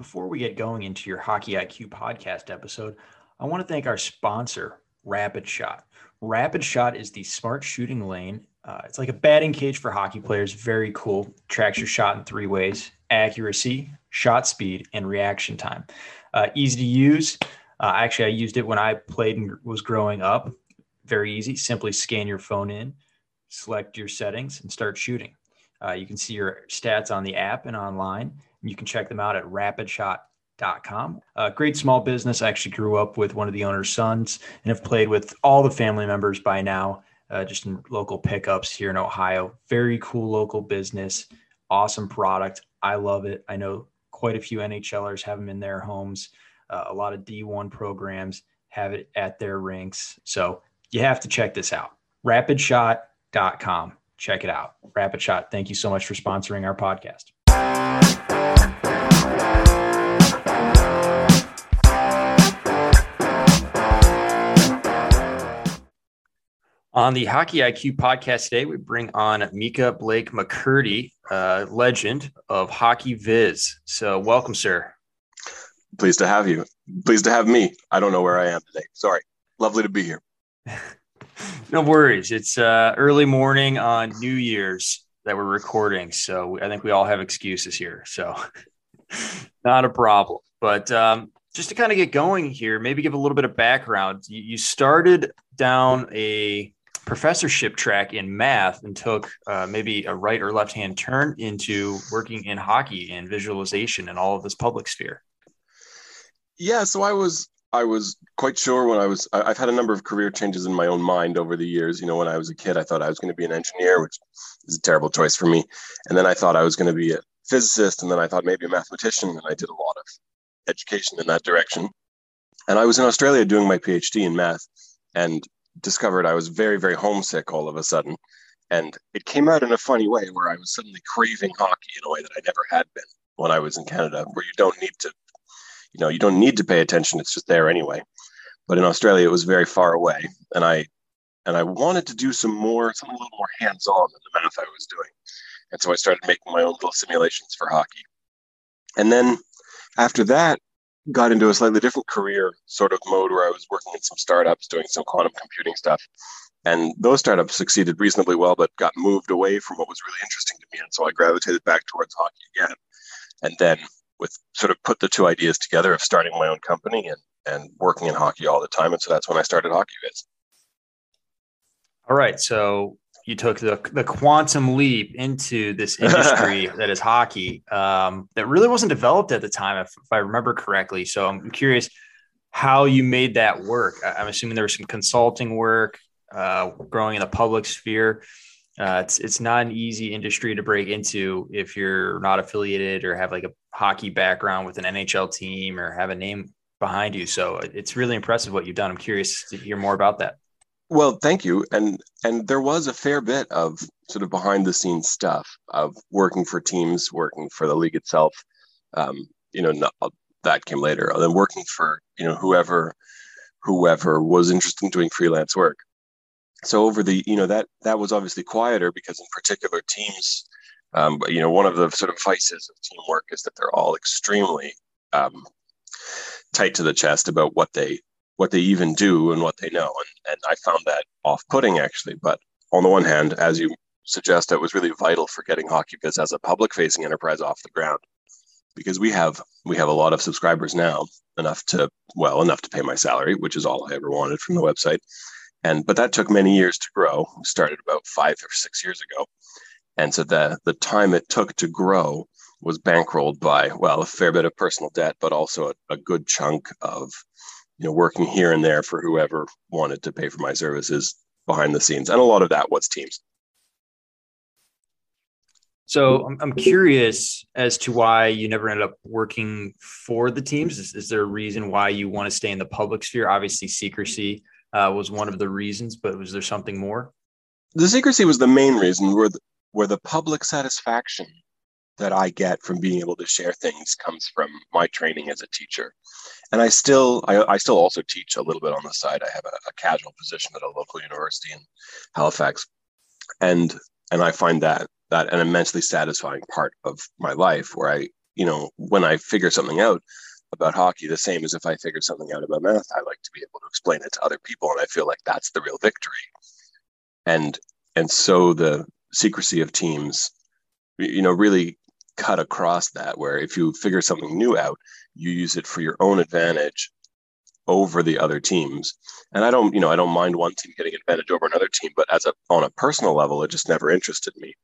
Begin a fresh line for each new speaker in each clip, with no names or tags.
Before we get going into your Hockey IQ podcast episode, I want to thank our sponsor, Rapid Shot. Rapid Shot is the smart shooting lane. Uh, it's like a batting cage for hockey players. Very cool. Tracks your shot in three ways accuracy, shot speed, and reaction time. Uh, easy to use. Uh, actually, I used it when I played and was growing up. Very easy. Simply scan your phone in, select your settings, and start shooting. Uh, you can see your stats on the app and online. You can check them out at rapidshot.com. Uh, great small business. I actually grew up with one of the owner's sons and have played with all the family members by now, uh, just in local pickups here in Ohio. Very cool local business. Awesome product. I love it. I know quite a few NHLers have them in their homes. Uh, a lot of D1 programs have it at their rinks. So you have to check this out. Rapidshot.com. Check it out. Rapidshot, thank you so much for sponsoring our podcast. On the Hockey IQ podcast today, we bring on Micah Blake McCurdy, uh, legend of Hockey Viz. So, welcome, sir.
Pleased to have you. Pleased to have me. I don't know where I am today. Sorry. Lovely to be here.
no worries. It's uh, early morning on New Year's that we're recording, so I think we all have excuses here. So, not a problem. But um, just to kind of get going here, maybe give a little bit of background. You, you started down a professorship track in math and took uh, maybe a right or left hand turn into working in hockey and visualization and all of this public sphere.
Yeah, so I was I was quite sure when I was I've had a number of career changes in my own mind over the years. You know, when I was a kid, I thought I was going to be an engineer, which is a terrible choice for me. And then I thought I was going to be a physicist, and then I thought maybe a mathematician, and I did a lot of education in that direction. And I was in Australia doing my PhD in math, and discovered I was very, very homesick all of a sudden. And it came out in a funny way where I was suddenly craving hockey in a way that I never had been when I was in Canada, where you don't need to, you know, you don't need to pay attention. It's just there anyway. But in Australia, it was very far away. And I, and I wanted to do some more, something a little more hands-on than the math I was doing. And so I started making my own little simulations for hockey. And then after that, got into a slightly different career sort of mode where I was working in some startups doing some quantum computing stuff. And those startups succeeded reasonably well, but got moved away from what was really interesting to me. And so I gravitated back towards hockey again. And then with sort of put the two ideas together of starting my own company and, and working in hockey all the time. And so that's when I started Hockey Viz.
All right. So you took the, the quantum leap into this industry that is hockey um, that really wasn't developed at the time, if, if, I remember correctly. So I'm curious how you made that work. I'm assuming there was some consulting work, uh, growing in the public sphere. Uh, it's it's not an easy industry to break into if you're not affiliated or have like a hockey background with an NHL team or have a name behind you. So it's really impressive what you've done. I'm curious to hear more about that.
Well, thank you. And and there was a fair bit of sort of behind the scenes stuff of working for teams, working for the league itself. Um, you know, not, that came later. And then working for you know whoever whoever was interested in doing freelance work. So over the you know that that was obviously quieter because in particular teams, um, but you know one of the sort of vices of teamwork is that they're all extremely um, tight to the chest about what they what they even do and what they know. And, and I found that off putting actually. But on the one hand, as you suggest, it was really vital for getting Hockey Viz as a public facing enterprise off the ground because we have we have a lot of subscribers now enough to well enough to pay my salary which is all i ever wanted from the website and but that took many years to grow we started about five or six years ago and so the the time it took to grow was bankrolled by well a fair bit of personal debt but also a, a good chunk of you know, working here and there for whoever wanted to pay for my services behind the scenes. And a lot of that was teams.
So I'm, I'm curious as to why you never ended up working for the teams. Is, is there a reason why you want to stay in the public sphere? Obviously, secrecy uh, was one of the reasons, but was there something more?
The secrecy was the main reason. Where the, where the public satisfaction that I get from being able to share things comes from my training as a teacher. And I still, I, I still also teach a little bit on the side. I have a, a casual position at a local university in Halifax, and and I find that that an immensely satisfying part of my life where I, you know, when I figure something out about hockey, the same as if I figure something out about math, I like to be able to explain it to other people. And I feel like that's the real victory. And and so the secrecy of teams, you know, really cut across that where if you figure something new out, you use it for your own advantage over the other teams. And I don't, you know, I don't mind one team getting advantage over another team, but as a on a personal level, it just never interested me.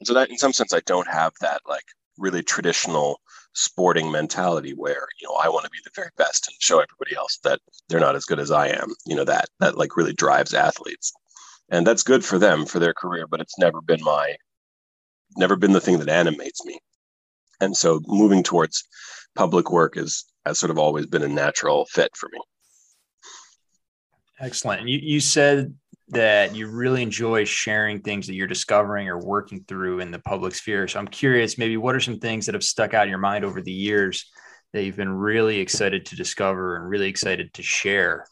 And so that in some sense I don't have that like really traditional sporting mentality where, you know, I want to be the very best and show everybody else that they're not as good as I am. You know, that that like really drives athletes. And that's good for them for their career, but it's never been my never been the thing that animates me. And so moving towards public work is has sort of always been a natural fit for me.
Excellent. You, you said that you really enjoy sharing things that you're discovering or working through in the public sphere. So I'm curious, maybe what are some things that have stuck out in your mind over the years that you've been really excited to discover and really excited to share?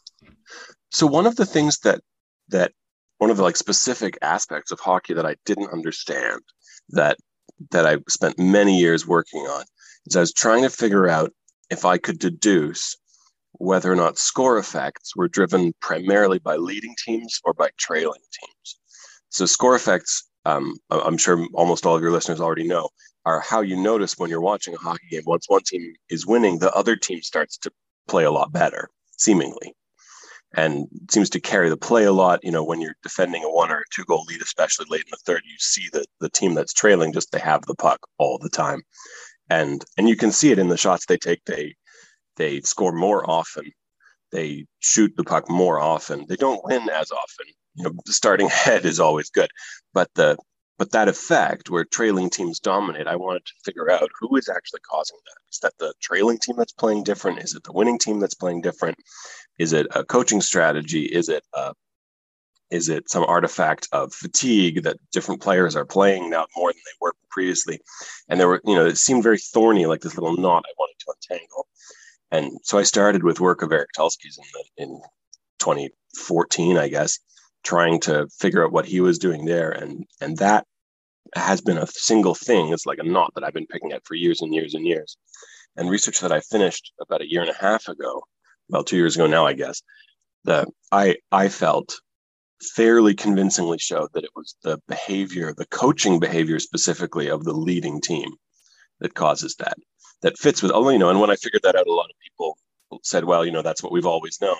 So one of the things that that one of the like specific aspects of hockey that I didn't understand that that I spent many years working on is I was trying to figure out if I could deduce whether or not score effects were driven primarily by leading teams or by trailing teams. So, score effects, um, I'm sure almost all of your listeners already know, are how you notice when you're watching a hockey game. Once one team is winning, the other team starts to play a lot better, seemingly, and seems to carry the play a lot. You know, when you're defending a one or a two goal lead, especially late in the third, you see that the team that's trailing just they have the puck all the time, and and you can see it in the shots they take. They they score more often. They shoot the puck more often. They don't win as often. You know, starting head is always good, but the but that effect where trailing teams dominate, I wanted to figure out who is actually causing that. Is that the trailing team that's playing different? Is it the winning team that's playing different? Is it a coaching strategy? Is it a is it some artifact of fatigue that different players are playing now more than they were previously? And there were, you know, it seemed very thorny, like this little knot I wanted to untangle. And so I started with work of Eric Tulsky's in the, in 2014, I guess, trying to figure out what he was doing there. And and that has been a single thing. It's like a knot that I've been picking at for years and years and years. And research that I finished about a year and a half ago, well, two years ago now, I guess, that I I felt fairly convincingly showed that it was the behavior, the coaching behavior specifically of the leading team that causes that that fits with, oh, you know, and when I figured that out, a lot of people said, well, you know, that's what we've always known.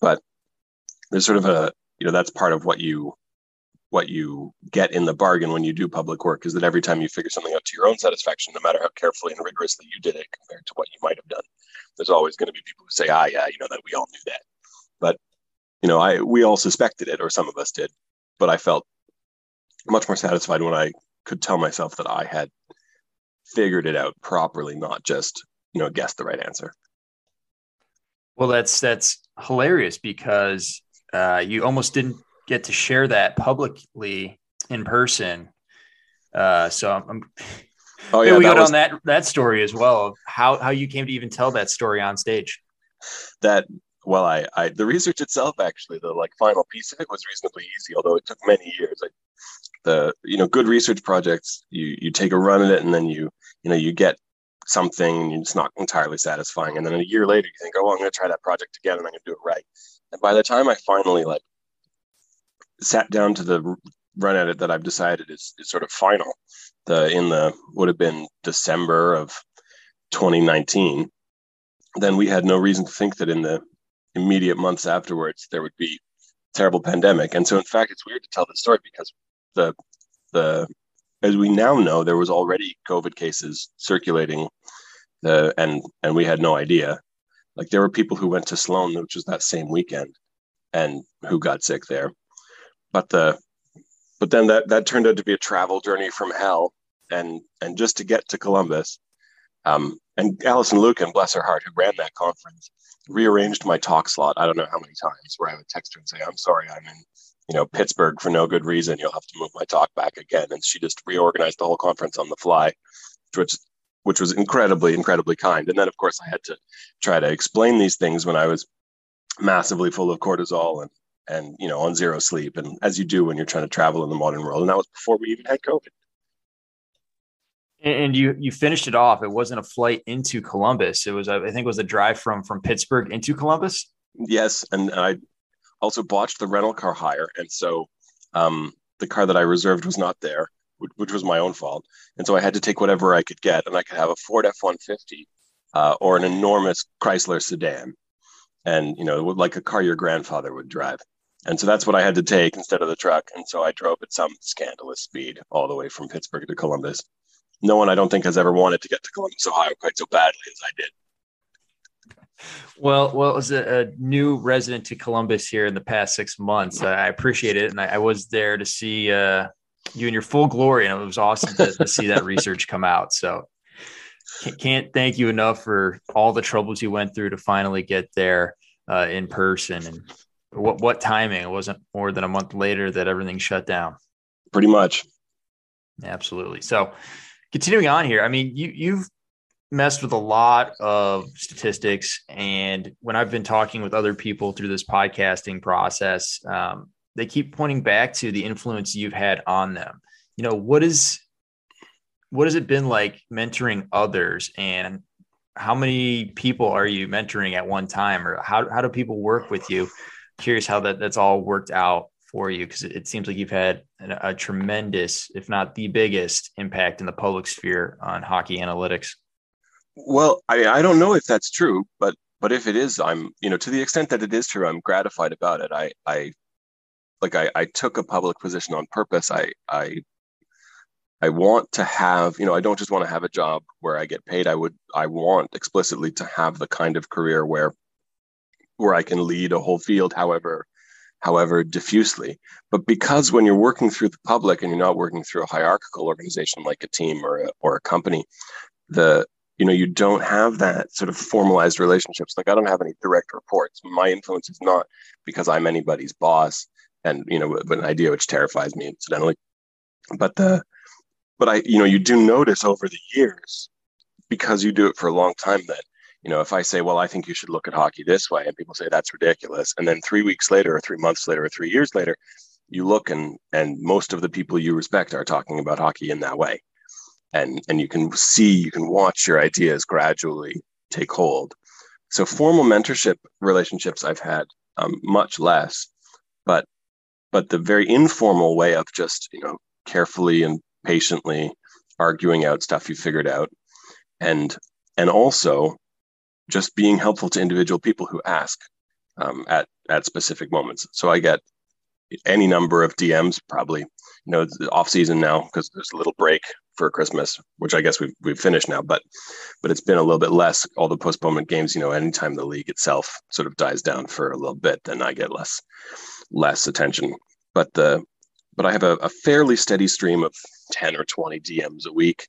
But there's sort of a, you know, that's part of what you what you get in the bargain when you do public work is that every time you figure something out to your own satisfaction, no matter how carefully and rigorously you did it compared to what you might have done, there's always going to be people who say, ah, yeah, you know, that we all knew that. But, you know, I, we all suspected it, or some of us did, but I felt much more satisfied when I could tell myself that I had figured it out properly, not just you know guessed the right answer.
Well, that's that's hilarious because uh, you almost didn't get to share that publicly in person. Uh, so I'm, oh yeah, we got was, down that that story as well. How how you came to even tell that story on stage.
That well, I, I the research itself actually the like final piece of it was reasonably easy, although it took many years. Like the you know good research projects you you take a run at it and then you you know you get something and it's not entirely satisfying and then a year later you think oh i'm going to try that project again and i'm going to do it right and by the time i finally like sat down to the run at it that i've decided is, is sort of final the in the would have been december of 2019 then we had no reason to think that in the immediate months afterwards there would be terrible pandemic and so in fact it's weird to tell this story because the the as we now know, there was already COVID cases circulating, the and and we had no idea. Like there were people who went to Sloan, which was that same weekend, and who got sick there. But the but then that that turned out to be a travel journey from hell, and and just to get to Columbus, um, and Alison Lukan, bless her heart, who ran that conference, rearranged my talk slot. I don't know how many times where I would text her and say, "I'm sorry, I'm in you know, Pittsburgh for no good reason. You'll have to move my talk back again. And she just reorganized the whole conference on the fly, which which was incredibly, incredibly kind. And then of course I had to try to explain these things when I was massively full of cortisol and and you know on zero sleep and as you do when you're trying to travel in the modern world. And that was before we even had COVID.
And you you finished it off. It wasn't a flight into Columbus. It was I think it was a drive from from Pittsburgh into Columbus.
Yes, and I also botched the rental car hire, and so um, the car that I reserved was not there, which, which, was my own fault. And so I had to take whatever I could get, and I could have a Ford F one fifty uh, or an enormous Chrysler sedan, and you know like a car your grandfather would drive. And so that's what I had to take instead of the truck. And so I drove at some scandalous speed all the way from Pittsburgh to Columbus. No one, I don't think, has ever wanted to get to Columbus, Ohio quite so badly as I did.
Well, well, as a, a, new resident to Columbus here in the past six months, I appreciate it, and I, I was there to see uh, you in your full glory, and it was awesome to, to see that research come out. So, can't thank you enough for all the troubles you went through to finally get there uh, in person, and what what timing? It wasn't more than a month later that everything shut down.
Pretty much.
Absolutely. So, continuing on here, I mean, you you've messed with a lot of statistics. And when I've been talking with other people through this podcasting process, um, they keep pointing back to the influence you've had on them. You know, what is what has it been like mentoring others and how many people are you mentoring at one time or how, how do people work with you curious how that, that's all worked out for you because it, it, seems like you've had a, a tremendous if not the biggest impact in the public sphere on hockey analytics
well, I, I don't know if that's true, but but if it is, I'm you know to the extent that it is true, I'm gratified about it. I I like I, I took a public position on purpose. I I I want to have you know I don't just want to have a job where I get paid. I would I want explicitly to have the kind of career where where I can lead a whole field, however however diffusely. But because when you're working through the public and you're not working through a hierarchical organization like a team or a, or a company, the you know you don't have that sort of formalized relationships. Like i don't have any direct reports. My influence is not because i'm anybody's boss and you know an idea which terrifies me incidentally. But the but i you know you do notice over the years because you do it for a long time that you know if i say well i think you should look at hockey this way and people say that's ridiculous and then three weeks later or three months later or three years later you look and and most of the people you respect are talking about hockey in that way. And and you can see you can watch your ideas gradually take hold. So formal mentorship relationships i've had um, much less but but the very informal way of just you know carefully and patiently arguing out stuff you figured out. And and also just being helpful to individual people who ask um, at at specific moments so i get any number of dms probably you know it's off season now because there's a little break for Christmas, which I guess we've we've finished now, but but it's been a little bit less. All the postponement games, you know, anytime the league itself sort of dies down for a little bit, then I get less less attention. But the but I have a, a fairly steady stream of ten or twenty DMs a week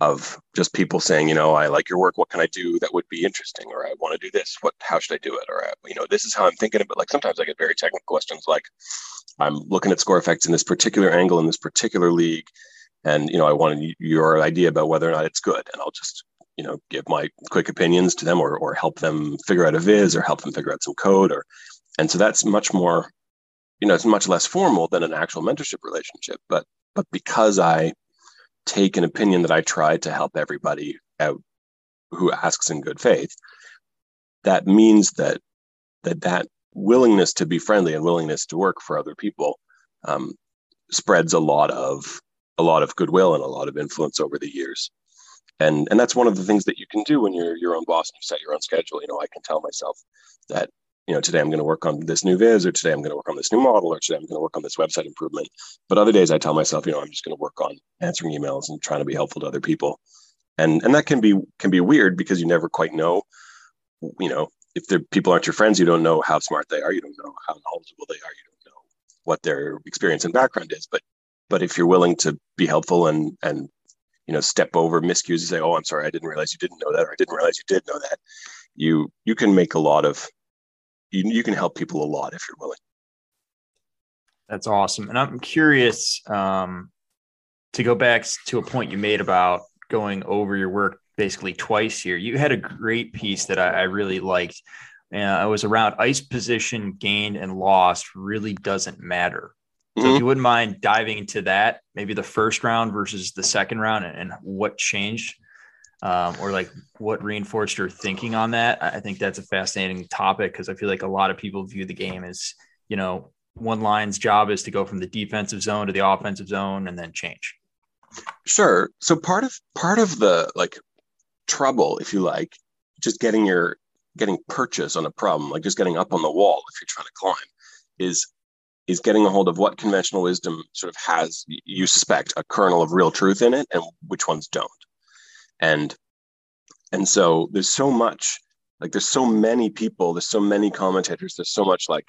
of just people saying, you know, I like your work. What can I do that would be interesting? Or I want to do this. What? How should I do it? Or you know, this is how I'm thinking. But like sometimes I get very technical questions, like I'm looking at score effects in this particular angle in this particular league and you know i wanted your idea about whether or not it's good and i'll just you know give my quick opinions to them or, or help them figure out a viz or help them figure out some code or and so that's much more you know it's much less formal than an actual mentorship relationship but but because i take an opinion that i try to help everybody out who asks in good faith that means that that that willingness to be friendly and willingness to work for other people um, spreads a lot of a lot of goodwill and a lot of influence over the years. And and that's one of the things that you can do when you're your own boss and you set your own schedule. You know, I can tell myself that you know today I'm going to work on this new viz, or today I'm going to work on this new model, or today I'm going to work on this website improvement. But other days I tell myself, you know, I'm just going to work on answering emails and trying to be helpful to other people. And and that can be can be weird because you never quite know, you know, if the people aren't your friends, you don't know how smart they are, you don't know how knowledgeable they are, you don't know what their experience and background is. But but if you're willing to be helpful and and you know step over miscues and say, "Oh, I'm sorry, I didn't realize you didn't know that," or "I didn't realize you did know that," you you can make a lot of you, you can help people a lot if you're willing.
That's awesome, and I'm curious um, to go back to a point you made about going over your work basically twice here. You had a great piece that I, I really liked. Uh, I was around ice position gained and lost really doesn't matter So mm-hmm. if you wouldn't mind diving into that, maybe the first round versus the second round and, and what changed um, or like what reinforced your thinking on that. I think that's a fascinating topic because I feel like a lot of people view the game as, you know, one line's job is to go from the defensive zone to the offensive zone and then change.
Sure. So part of part of the like trouble, if you like, just getting your getting purchase on a problem, like just getting up on the wall if you're trying to climb, is is getting a hold of what conventional wisdom sort of has you suspect a kernel of real truth in it and which ones don't and and so there's so much like there's so many people there's so many commentators there's so much like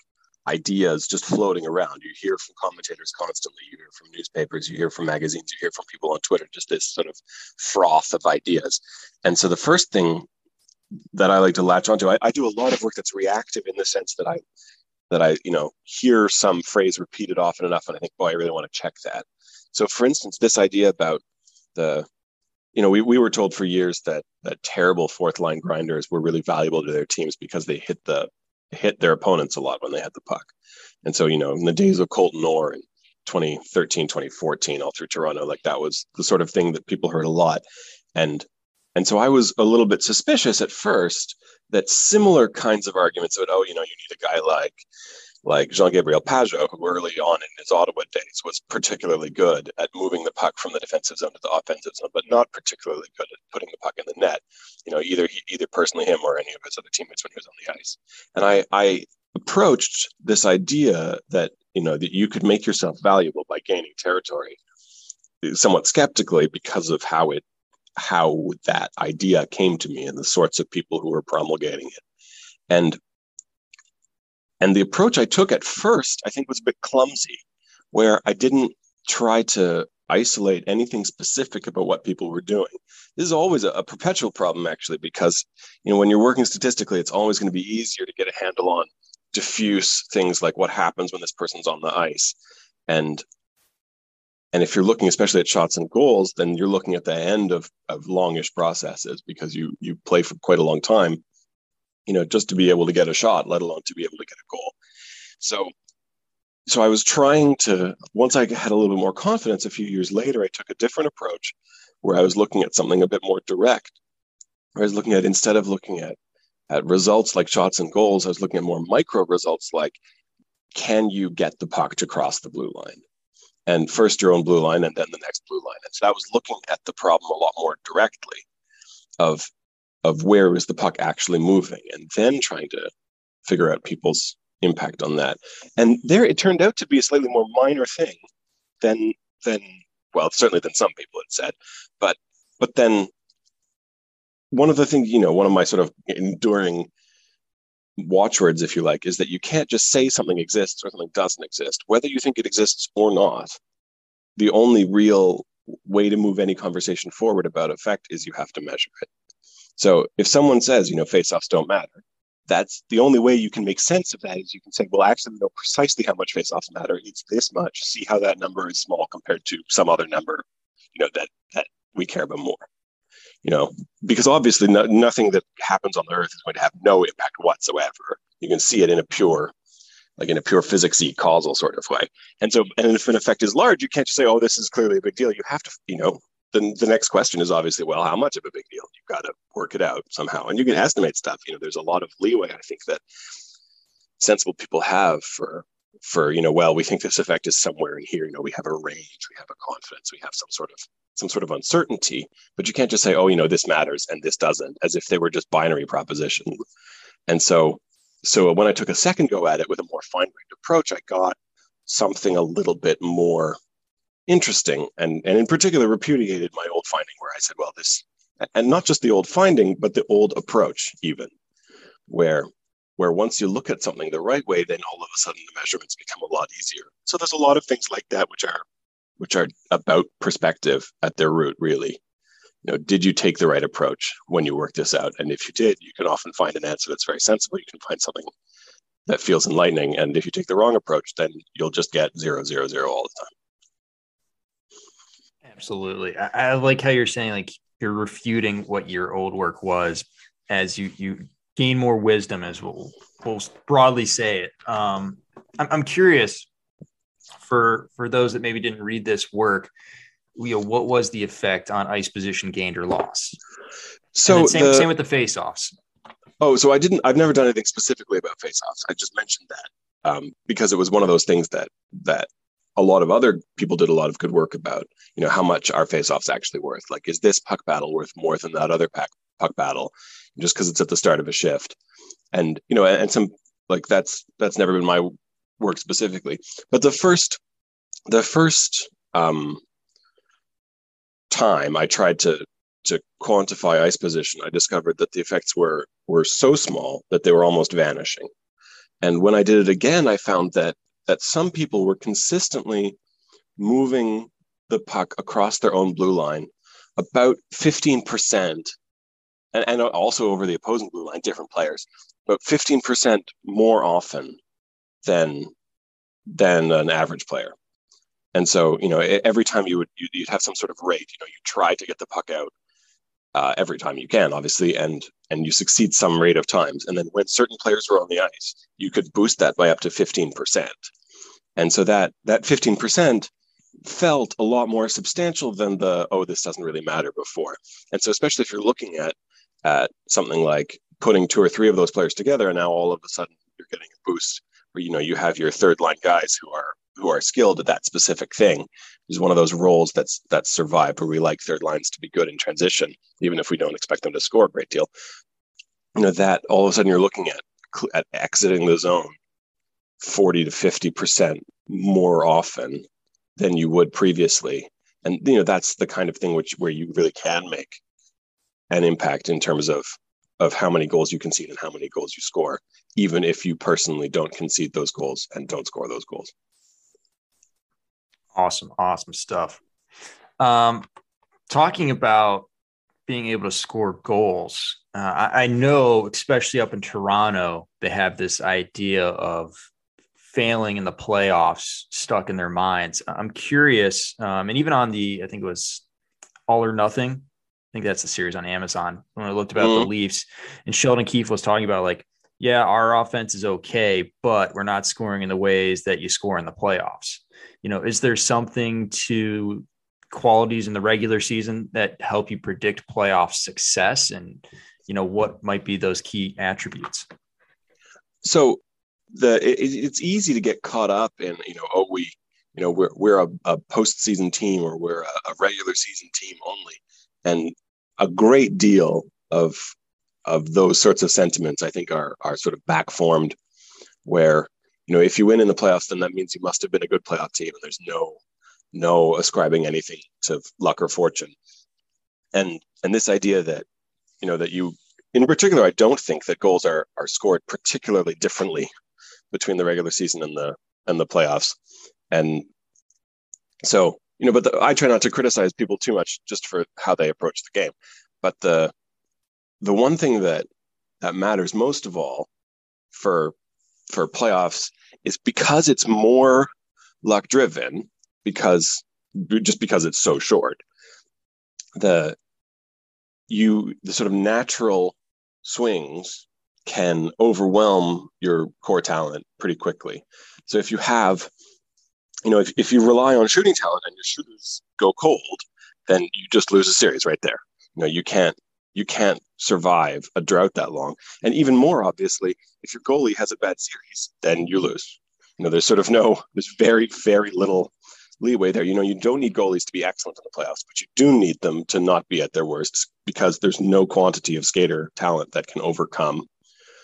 ideas just floating around. You hear from commentators constantly you hear from newspapers you hear from magazines you hear from people on twitter just this sort of froth of ideas. And so the first thing that i like to latch onto I, I do a lot of work that's reactive in the sense that i that i you know hear some phrase repeated often enough and i think boy i really want to check that. So for instance this idea about the you know, we, we were told for years that that terrible fourth line grinders were really valuable to their teams because they hit the hit their opponents a lot when they had the puck. And so, you know, in the days of Colton Orr in 2013, 2014, all through Toronto, like that was the sort of thing that people heard a lot. And and so I was a little bit suspicious at first that similar kinds of arguments about, oh, you know, you need a guy like like Jean Gabriel Pageau, who early on in his Ottawa days was particularly good at moving the puck from the defensive zone to the offensive zone, but not particularly good at putting the puck in the net. You know, either he, either personally him or any of his other teammates when he was on the ice. And I, I approached this idea that you know that you could make yourself valuable by gaining territory eh, somewhat skeptically because of how it how that idea came to me and the sorts of people who were promulgating it. And and the approach I took at first, I think, was a bit clumsy, where I didn't try to isolate anything specific about what people were doing. This is always a, a, perpetual problem, actually, because you know when you're working statistically, it's always going to be easier to get a handle on diffuse things like what happens when this person's on the ice, and and if you're looking especially at shots and goals, then you're looking at the end of of longish processes because you you play for quite a long time you know, just to be able to get a shot, let alone to be able to get a goal. So, so I was trying to, once I had a little bit more confidence, a few years later, I took a different approach where I was looking at something a bit more direct. I was looking at, instead of looking at, at results like shots and goals, I was looking at more micro results like, can you get the puck to cross the blue line? And first your own blue line and then the next blue line. And so I was looking at the problem a lot more directly of of where is the puck actually moving and then trying to figure out people's impact on that. And there it turned out to be a slightly more minor thing than than well certainly than some people had said but but then one of the things you know one of my sort of enduring watchwords if you like is that you can't just say something exists or something doesn't exist. Whether you think it exists or not the only real way to move any conversation forward about effect is you have to measure it so if someone says, you know, face-offs don't matter, that's the only way you can make sense of that is you can say, well, actually, know precisely how much face-offs matter. It's this much. See how that number is small compared to some other number, you know, that that we care about more. You know, because obviously no, nothing that happens on the earth is going to have no impact whatsoever. You can see it in a pure, like in a pure physicsy causal sort of way. And so, and if an effect is large, you can't just say, oh, this is clearly a big deal. You have to, you know, then the next question is obviously, well, how much of a big deal? You've got to work it out somehow. And you can estimate stuff. You know, there's a lot of leeway, I think, that sensible people have for for, you know, well, we think this effect is somewhere in here. You know, we have a range, we have a confidence, we have some sort of some sort of uncertainty, but you can't just say, oh, you know, this matters and this doesn't, as if they were just binary propositions. And so so when I took a second go at it with a more fine-grained approach, I got something a little bit more interesting and, and in particular repudiated my old finding where I said, well, this, and not just the old finding, but the old approach, even where where once you look at something the right way, then all of a sudden the measurements become a lot easier. So there's a lot of things like that which are which are about perspective at their root, really. You know, did you take the right approach when you work this out? And if you did, you can often find an answer that's very sensible. You can find something that feels enlightening. And if you take the wrong approach, then you'll just get zero, zero, zero all the time.
Absolutely. I, I, like how you're saying like you're refuting what your old work was as you you gain more wisdom as we'll, we'll broadly say it. Um, I'm, I'm curious for for those that maybe didn't read this work, you know, what was the effect on ice position gained or lost? So same, the, same with the face-offs.
Oh, so I didn't. I've never done anything specifically about face-offs. I just mentioned that um, because it was one of those things that that a lot of other people did a lot of good work about. You know, how much are face-offs actually worth? Like, is this puck battle worth more than that other puck puck battle? Just because it's at the start of a shift, and you know, and some like that's that's never been my work specifically. But the first, the first um, time I tried to to quantify ice position, I discovered that the effects were were so small that they were almost vanishing. And when I did it again, I found that that some people were consistently moving the puck across their own blue line about 15%, and, and also over the opposing blue line, different players, but 15% more often than than an average player. And so, you know, every time you would you'd have some sort of rate, you know, you try to get the puck out uh, every time you can, obviously, and and you succeed some rate of times. And then when certain players were on the ice, you could boost that by up to fifteen percent. And so that that fifteen percent felt a lot more substantial than the oh this doesn't really matter before. And so especially if you're looking at at something like putting two or three of those players together, and now all of a sudden you're getting a boost where you know you have your third line guys who are who are skilled at that specific thing is one of those roles that's that's survived where we like third lines to be good in transition even if we don't expect them to score a great deal. You know that all of a sudden you're looking at at exiting the zone 40 to 50 percent more often than you would previously. And you know that's the kind of thing which where you really can make an impact in terms of of how many goals you concede and how many goals you score even if you personally don't concede those goals and don't score those goals
Awesome, awesome stuff. Um, talking about being able to score goals, uh, I, I know, especially up in Toronto, they have this idea of failing in the playoffs stuck in their minds. I'm curious, um, and even on the, I think it was All or Nothing. I think that's the series on Amazon. When I looked about mm-hmm. the Leafs, and Sheldon Keefe was talking about like, yeah, our offense is okay, but we're not scoring in the ways that you score in the playoffs you know, is there something to qualities in the regular season that help you predict playoff success? And you know what might be those key attributes?
So the it, it's easy to get caught up in you know oh we you know we're we're a, a postseason team or we're a, a regular season team only. And a great deal of of those sorts of sentiments i think are are sort of back formed where you know, if you win in the playoffs, then that means you must have been a good playoff team, and there's no no ascribing anything to luck or fortune. And and this idea that you know that you in particular, I don't think that goals are are scored particularly differently between the regular season and the and the playoffs. And so, you know, but the, I try not to criticize people too much just for how they approach the game. But the the one thing that that matters most of all for for playoffs is because it's more luck driven because just because it's so short the you the sort of natural swings can overwhelm your core talent pretty quickly. So if you have you know if, if you rely on shooting talent and your shooters go cold then you just lose a series right there. You know you can't you can't survive a drought that long. And even more obviously, if your goalie has a bad series, then you lose. You know, there's sort of no, there's very, very little leeway there. You know, you don't need goalies to be excellent in the playoffs, but you do need them to not be at their worst because there's no quantity of skater talent that can overcome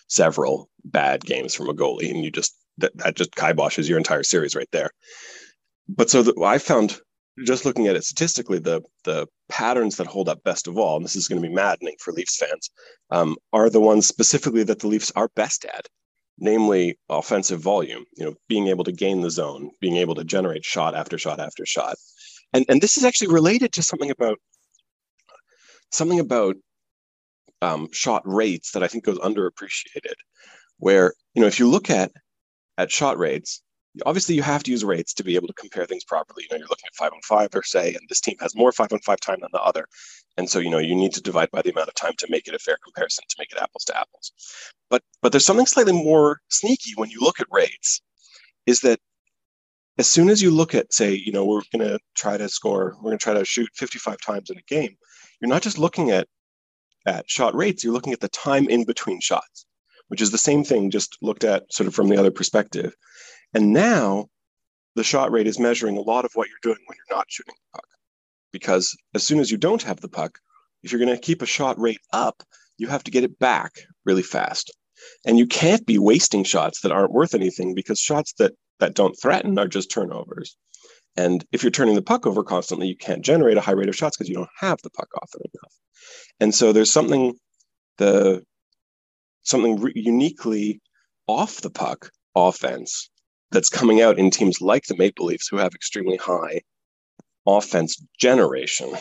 several bad games from a goalie. And you just, that, that just kiboshes your entire series right there. But so the, I found just looking at it statistically, the the patterns that hold up best of all, and this is going to be maddening for Leafs fans, um, are the ones specifically that the Leafs are best at, namely offensive volume. You know, being able to gain the zone, being able to generate shot after shot after shot, and and this is actually related to something about something about um, shot rates that I think goes underappreciated. Where you know, if you look at at shot rates, obviously you have to use rates to be able to compare things properly. You know, you're looking at five on five per se, and this team has more five on five time than the other. And so, you know, you need to divide by the amount of time to make it a fair comparison, to make it apples to apples. But but there's something slightly more sneaky when you look at rates, is that as soon as you look at, say, you know, we're going to try to score, we're going to try to shoot 55 times in a game, you're not just looking at at shot rates, you're looking at the time in between shots, which is the same thing, just looked at sort of from the other perspective. And now the shot rate is measuring a lot of what you're doing when you're not shooting the puck. Because as soon as you don't have the puck, if you're going to keep a shot rate up, you have to get it back really fast. And you can't be wasting shots that aren't worth anything because shots that that don't threaten are just turnovers. And if you're turning the puck over constantly, you can't generate a high rate of shots because you don't have the puck often enough. And so there's something the something re- uniquely off the puck offense that's coming out in teams like the Maple Leafs who have extremely high offense generation.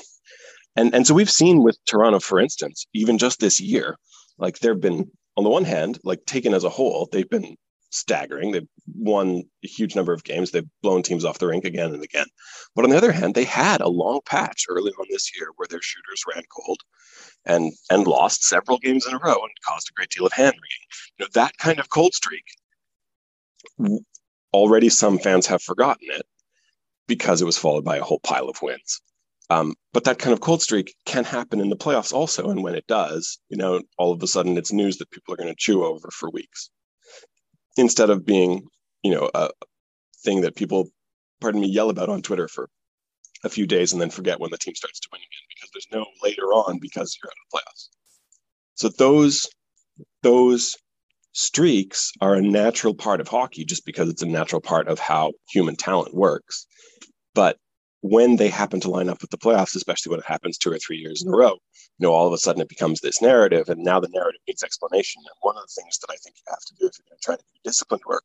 And and so we've seen with Toronto, for instance, even just this year, like there have been on the one hand, like taken as a whole, they've been staggering. They've won a huge number of games. They've blown teams off the rink again and again. But on the other hand, they had a long patch early on this year where their shooters ran cold and and lost several games in a row and caused a great deal of hand wringing. You know, that kind of cold streak, already some fans have forgotten it because it was followed by a whole pile of wins. Um, but that kind of cold streak can happen in the playoffs also. And when it does, you know, all of a sudden it's news that people are going to chew over for weeks instead of being, you know, a thing that people, pardon me, yell about on Twitter for a few days and then forget when the team starts to win again because there's no later on because you're out of the playoffs. So those those streaks are a natural part of hockey just because it's a natural part of how human talent works. But when they happen to line up with the playoffs, especially when it happens two or three years in a row, you know, all of a sudden it becomes this narrative, and now the narrative needs explanation. And one of the things that I think you have to do if you're going to try to do disciplined work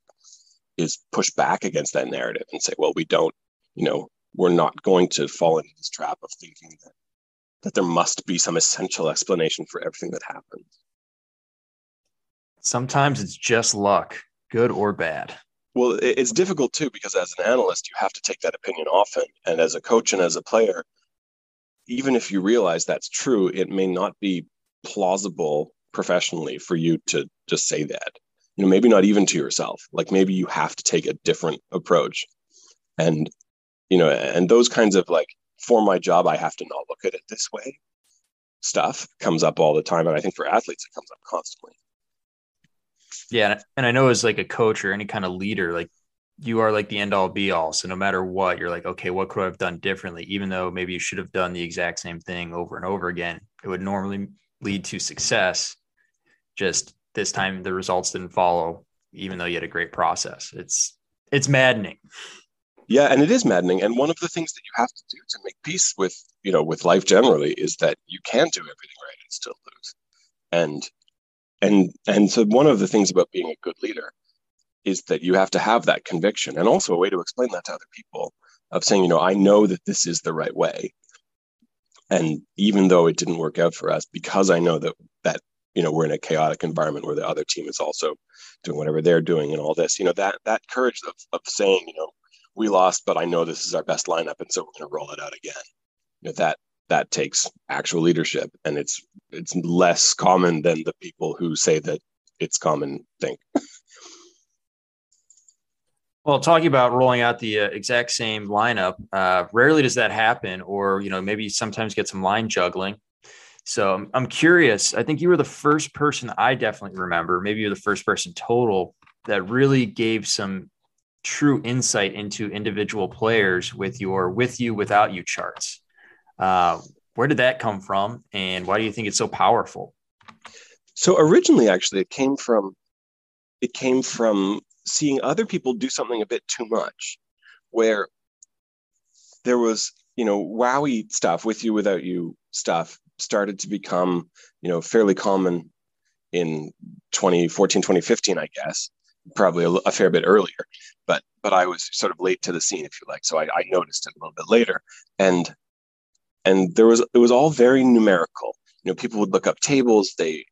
is push back against that narrative and say, well, we don't, you know, we're not going to fall into this trap of thinking that that there must be some essential explanation for everything that happens.
Sometimes it's just luck, good or bad.
Well, it's difficult too because as an analyst, you have to take that opinion often. And as a coach and as a player, even if you realize that's true, it may not be plausible professionally for you to just say that. You know, maybe not even to yourself. Like maybe you have to take a different approach. And, you know, and those kinds of like, for my job, I have to not look at it this way stuff comes up all the time. And I think for athletes, it comes up constantly.
Yeah, and I know as like a coach or any kind of leader, like you are like the end all be all. So no matter what, you're like, okay, what could I have done differently? Even though maybe you should have done the exact same thing over and over again, it would normally lead to success. Just this time the results didn't follow, even though you had a great process. It's it's maddening.
Yeah, and it is maddening. And one of the things that you have to do to make peace with, you know, with life generally is that you can do everything right and still lose. And and and so one of the things about being a good leader is that you have to have that conviction and also a way to explain that to other people of saying you know i know that this is the right way. And even though it didn't work out for us because i know that that you know we're in a chaotic environment where the other team is also doing whatever they're doing and all this you know that that courage of, of saying you know we lost but i know this is our best lineup and so we're going to roll it out again. You know that that takes actual leadership and it's it's less common than the people who say that it's common think
well talking about rolling out the uh, exact same lineup uh, rarely does that happen or you know maybe sometimes get some line juggling. So I'm, I'm curious i think you were the first person i definitely remember maybe you're the first person total that really gave some true insight into individual players with your with you without you charts uh, where did that come from, and why do you think it's so powerful?
So originally, actually, it came from it came from seeing other people do something a bit too much, where there was you know WOWY stuff with you without you stuff started to become you know fairly common in 2014 2015 i guess probably a, a, fair bit earlier. But but i was sort of late to the scene if you like. So I, I noticed it a little bit later. And and there was it was all very numerical. You know people would look up tables they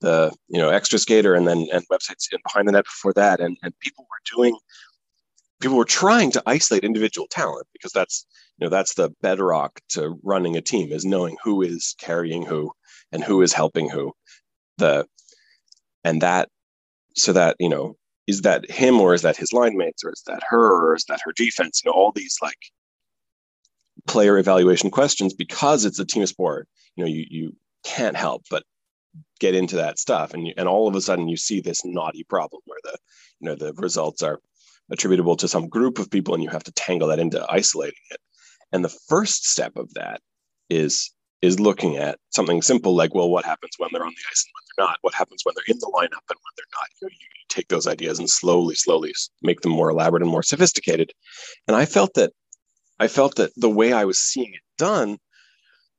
the you know extra skater and then and websites and behind the net before that. And and people were doing people were trying to isolate individual talent because that's you know that's the bedrock to running a team is knowing who is carrying who and who is helping who. The and that so that you know is that him or is that his line mates or is that her or is that her defense? You know, all these like player evaluation questions because it's a team sport. You know, you you can't help but get into that stuff, and you, and all of a sudden you see this knotty problem where the you know the results are attributable to some group of people, and you have to tangle that into isolating it. And the first step of that is is looking at something simple like, well, what happens when they're on the ice and when they're not? What happens when they're in the lineup and when they're not? You, know, you take those ideas and slowly, slowly make them more elaborate and more sophisticated. And I felt that I felt that the way I was seeing it done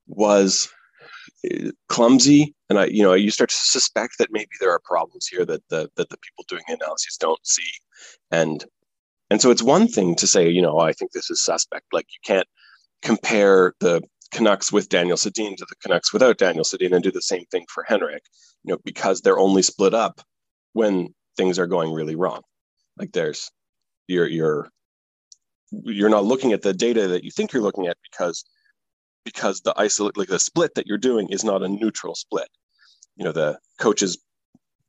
was eh, clumsy. And i you know you start to suspect that maybe there are problems here that the that the people doing the analyses don't see. And and so it's one thing to say you know i think this is suspect. Like you can't compare the Canucks with Daniel Sedin to the Canucks without Daniel Sedin and do the same thing for Henrik, you know, because they're only split up when things are going really wrong. Like there's you're you're you're not looking at the data that you think you're looking at because because the isolate like the split that you're doing is not a neutral split. You know, the coaches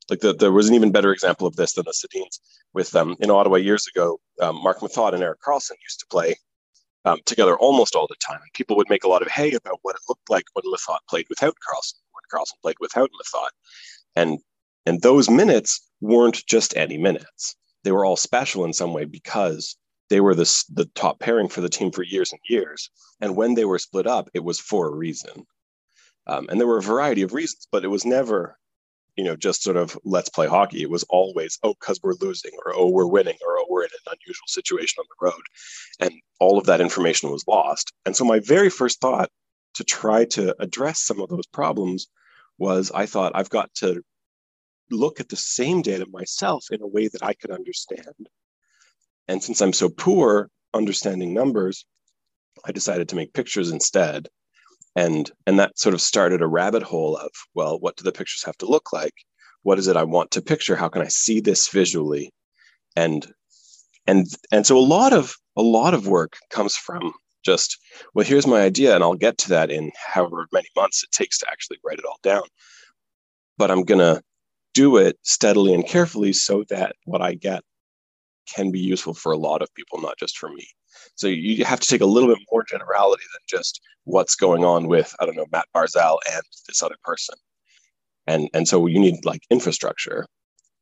like the, there was an even better example of this than the Sedins with um in Ottawa years ago. Um, Marc Methot and Erik Karlsson used to play um, together almost all the time. And people would make a lot of hay about what it looked like when Methot played without Karlsson, when Karlsson played without Methot. And and those minutes weren't just any minutes. They were all special in some way because they were the, the top pairing for the team for years and years. And when they were split up, it was for a reason. Um, and there were a variety of reasons, but it was never you know, just sort of let's play hockey. It was always, oh, because we're losing, or oh, we're winning, or oh, we're in an unusual situation on the road. And all of that information was lost. And so my very first thought to try to address some of those problems was I thought I've got to look at the same data myself in a way that I could understand. And since I'm so poor understanding numbers, I decided to make pictures instead. And and that sort of started a rabbit hole of well what do the pictures have to look like? What is it i want to picture? How can i see this visually? And and and so a lot of a lot of work comes from just well here's my idea and i'll get to that in however many months it takes to actually write it all down. But i'm going to do it steadily and carefully so that what i get can be useful for a lot of people not just for me so you have to take a little bit more generality than just what's going on with I don't know Matt Barzal and this other person, and and so you need like infrastructure,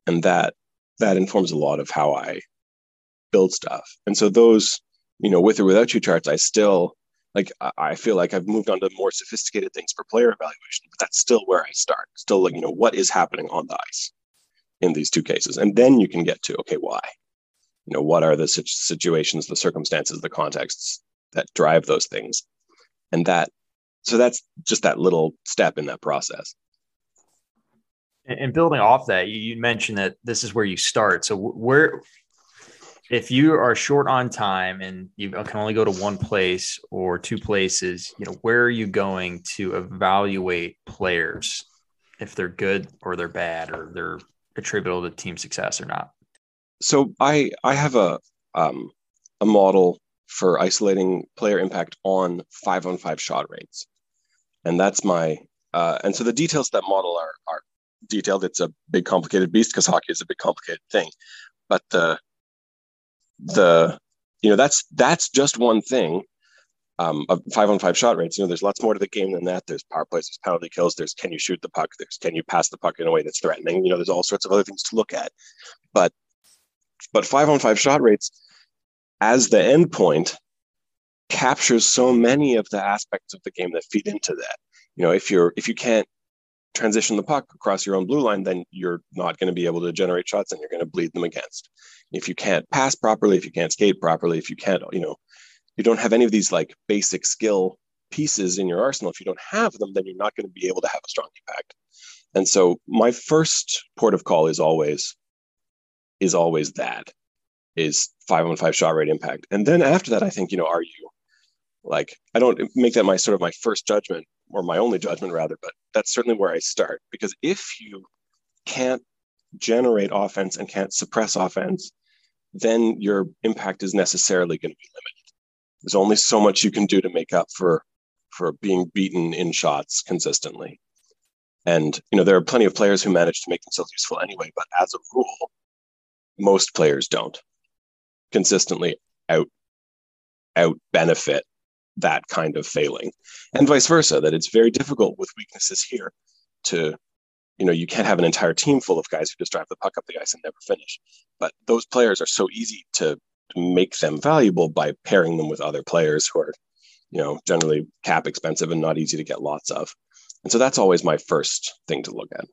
and that that informs a lot of how I build stuff. And so those you know with or without you charts, I still like I feel like I've moved on to more sophisticated things for player evaluation, but that's still where I start. Still like you know what is happening on the ice in these two cases, and then you can get to okay why you know what are the situations the circumstances the contexts that drive those things. And that so that's just that little step in that process.
And building off that you mentioned that this is where you start. So where if you are short on time and you can only go to one place or two places you know where are you going to evaluate players if they're good or they're bad or they're attributable to team success or not
so I I have a um, a model for isolating player impact on five on five shot rates, and that's my uh, and so the details of that model are are detailed. It's a big complicated beast because hockey is a big complicated thing, but the the you know that's that's just one thing um, of five on five shot rates. You know, there's lots more to the game than that. There's power plays, there's penalty kills, there's can you shoot the puck, there's can you pass the puck in a way that's threatening. You know, there's all sorts of other things to look at. But but five on five shot rates as the endpoint captures so many of the aspects of the game that feed into that. You know, if you're if you can't transition the puck across your own blue line, then you're not going to be able to generate shots and you're going to bleed them against. If you can't pass properly, if you can't skate properly, if you can't, you know, you don't have any of these like basic skill pieces in your arsenal. If you don't have them, then you're not going to be able to have a strong impact. And so my first port of call is always is always that is five oh on five shot rate impact. And then after that, I think, you know, are you like, I don't make that my sort of my first judgment or my only judgment rather, but that's certainly where I start. Because if you can't generate offense and can't suppress offense, then your impact is necessarily going to be limited. There's only so much you can do to make up for for being beaten in shots consistently. And you know, there are plenty of players who manage to make themselves useful anyway, but as a rule, most players don't consistently out out benefit that kind of failing. And vice versa that it's very difficult with weaknesses here to you know you can't have an entire team full of guys who just drive the puck up the ice and never finish. But those players are so easy to make them valuable by pairing them with other players who are you know generally cap expensive and not easy to get lots of. And so that's always my first thing to look at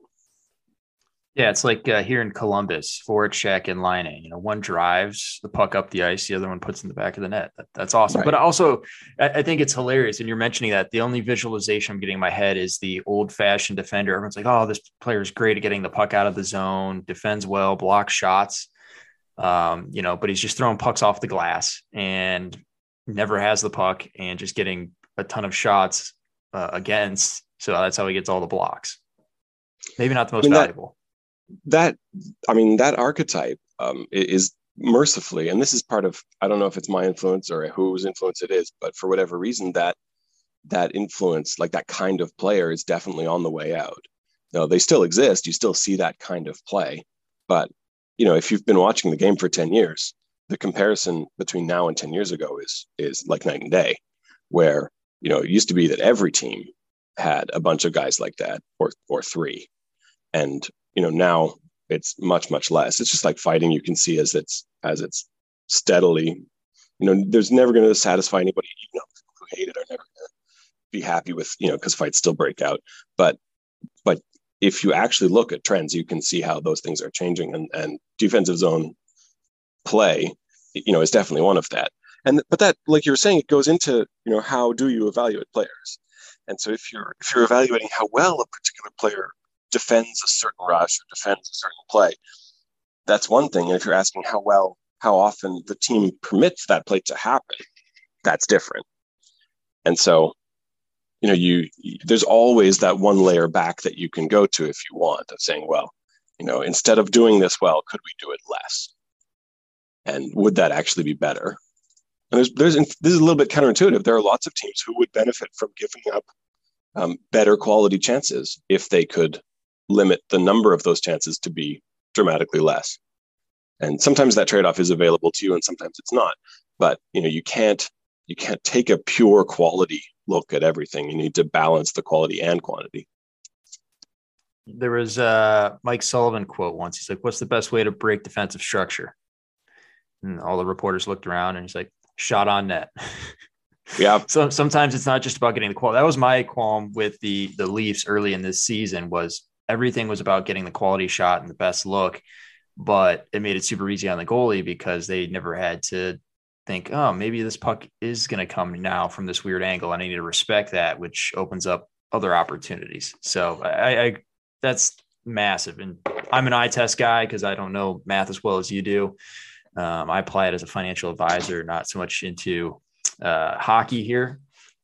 yeah, it's like uh, here in Columbus, Voracek and Laine. You know, one drives the puck up the ice, the other one puts in the back of the net. That, that's awesome. Right. But also, I, I, think it's hilarious. And you're mentioning that the only visualization I'm getting in my head is the old fashioned defender. Everyone's like, "Oh, this player is great at getting the puck out of the zone, defends well, blocks shots." Um, you know, but he's just throwing pucks off the glass and never has the puck and just getting a ton of shots uh, against. So that's how he gets all the blocks. Maybe not the most I mean, valuable
that i mean that archetype um, is mercifully and this is part of i don't know if it's my influence or whose influence it is but for whatever reason that that influence like that kind of player is definitely on the way out. Now they still exist you still see that kind of play but you know if you've been watching the game for 10 years the comparison between now and 10 years ago is is like night and day where you know it used to be that every team had a bunch of guys like that or or three and you know now it's much much less. It's just like fighting you can see as it's as it's steadily you know there's never going to satisfy anybody you know who hate it are never going to be happy with you know because fights still break out. But but if you actually look at trends you can see how those things are changing and and defensive zone play you know is definitely one of that. And but that like you were saying it goes into you know how do you evaluate players? And so if you're if you're evaluating how well a particular player defends a certain rush or defends a certain play. That's one thing. And if you're asking how well, how often the team permits that play to happen, that's different. And so, you know, you there's always that one layer back that you can go to if you want of saying, well, you know, instead of doing this well, could we do it less? And would that actually be better? And there's, there's, this is a little bit counterintuitive. There are lots of teams who would benefit from giving up um, better quality chances if they could limit the number of those chances to be dramatically less. And sometimes that trade-off is available to you and sometimes it's not. But you know, you can't you can't take a pure quality look at everything. You need to balance the quality and quantity.
There was a Mike Sullivan quote once. He's like, What's the best way to break defensive structure? And all the reporters looked around and he's like, shot on net.
Yeah.
so sometimes it's not just about getting the quality. That was my qualm with the the Leafs early in this season was everything was about getting the quality shot and the best look, but it made it super easy on the goalie because they never had to think, oh, maybe this puck is going to come now from this weird angle, and I need to respect that, which opens up other opportunities. So I, I that's massive, and I'm an eye test guy because I don't know math as well as you do. Um, I apply it as a financial advisor, not so much into uh, hockey here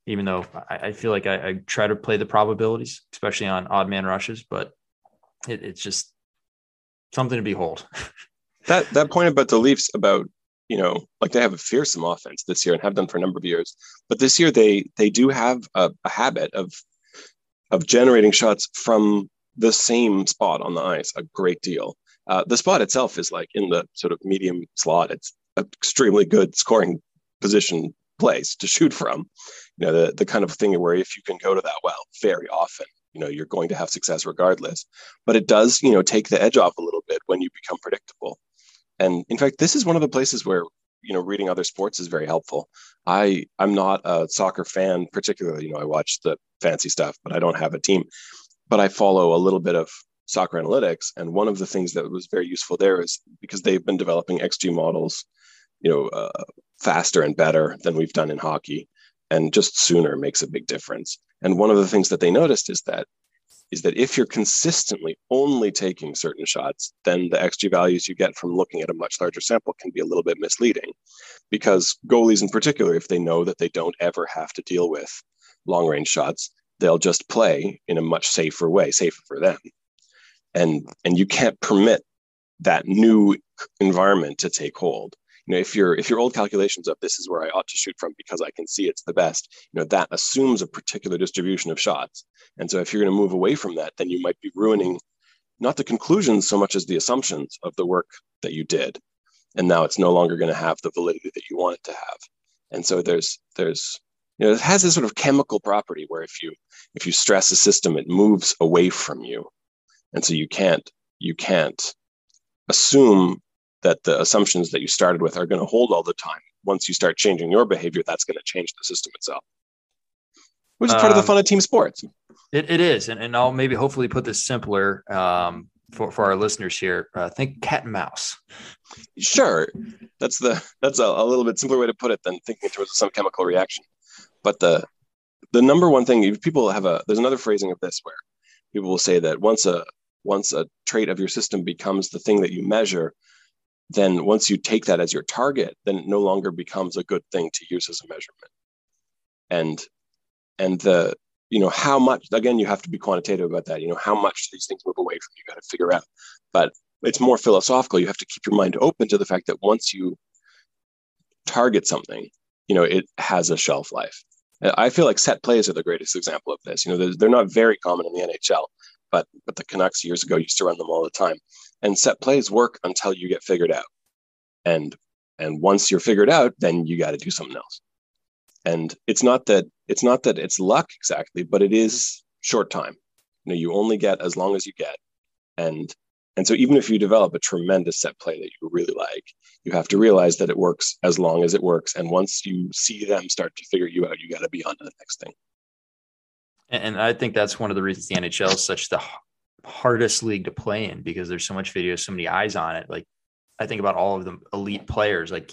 even though I, I feel like I, I, try to play the probabilities, especially on odd man rushes, but it, it's just something to behold.
that that point about the Leafs about you know like they have a fearsome offense this year and have done for a number of years, but this year they they do have a, a habit of of generating shots from the same spot on the ice a great deal. Uh, the spot itself is like in the sort of medium slot. It's an extremely good scoring position place to shoot from. You know, the the kind of thing where if you can go to that well very often, you know, you're going to have success regardless. But it does, you know, take the edge off a little bit when you become predictable. And in fact, this is one of the places where you know reading other sports is very helpful. I I'm not a soccer fan particularly. You know, I watch the fancy stuff, but I don't have a team. But I follow a little bit of soccer analytics, and one of the things that was very useful there is because they've been developing XG models you know uh, faster and better than we've done in hockey and just sooner makes a big difference. And one of the things that they noticed is that is that if you're consistently only taking certain shots then the xg values you get from looking at a much larger sample can be a little bit misleading because goalies in particular if they know that they don't ever have to deal with long range shots they'll just play in a much safer way safer for them. And and you can't permit that new environment to take hold know if your if your old calculations of this is where i ought to shoot from because i can see it's the best. You know that assumes a particular distribution of shots. And so if you're going to move away from that then you might be ruining not the conclusions so much as the assumptions of the work that you did. And now it's no longer going to have the validity that you want it to have. And so there's there's you know it has this sort of chemical property where if you if you stress a system it moves away from you. And so you can't you can't assume that the assumptions that you started with are going to hold all the time. Once you start changing your behavior that's going to change the system itself. Which is part um, of the um, fun of team sports.
it, it is and, and i'll maybe hopefully put this simpler um, for, for our listeners here. Uh, think cat and mouse.
Sure. That's the that's a, a, little bit simpler way to put it than thinking in terms of some chemical reaction. But the the number one thing people have a there's another phrasing of this where people will say that once a once a trait of your system becomes the thing that you measure then once you take that as your target then it no longer becomes a good thing to use as a measurement. And and the you know how much again you have to be quantitative about that you know how much these things move away from you got to figure out. But it's more philosophical you have to keep your mind open to the fact that once you target something you know it has a shelf life. I feel like set plays are the greatest example of this you know they're, they're not very common in the nhl but but the canucks years ago used to run them all the time and set plays work until you get figured out. And and once you're figured out then you got to do something else. And it's not that it's not that it's luck exactly but it is short time. You know you only get as long as you get. And and so even if you develop a tremendous set play that you really like you have to realize that it works as long as it works. And once you see them start to figure you out you got to be on to the next thing.
And i think that's one of the reasons the nhl is such the hardest league to play in because there's so much video so many eyes on it like i think about all of the elite players like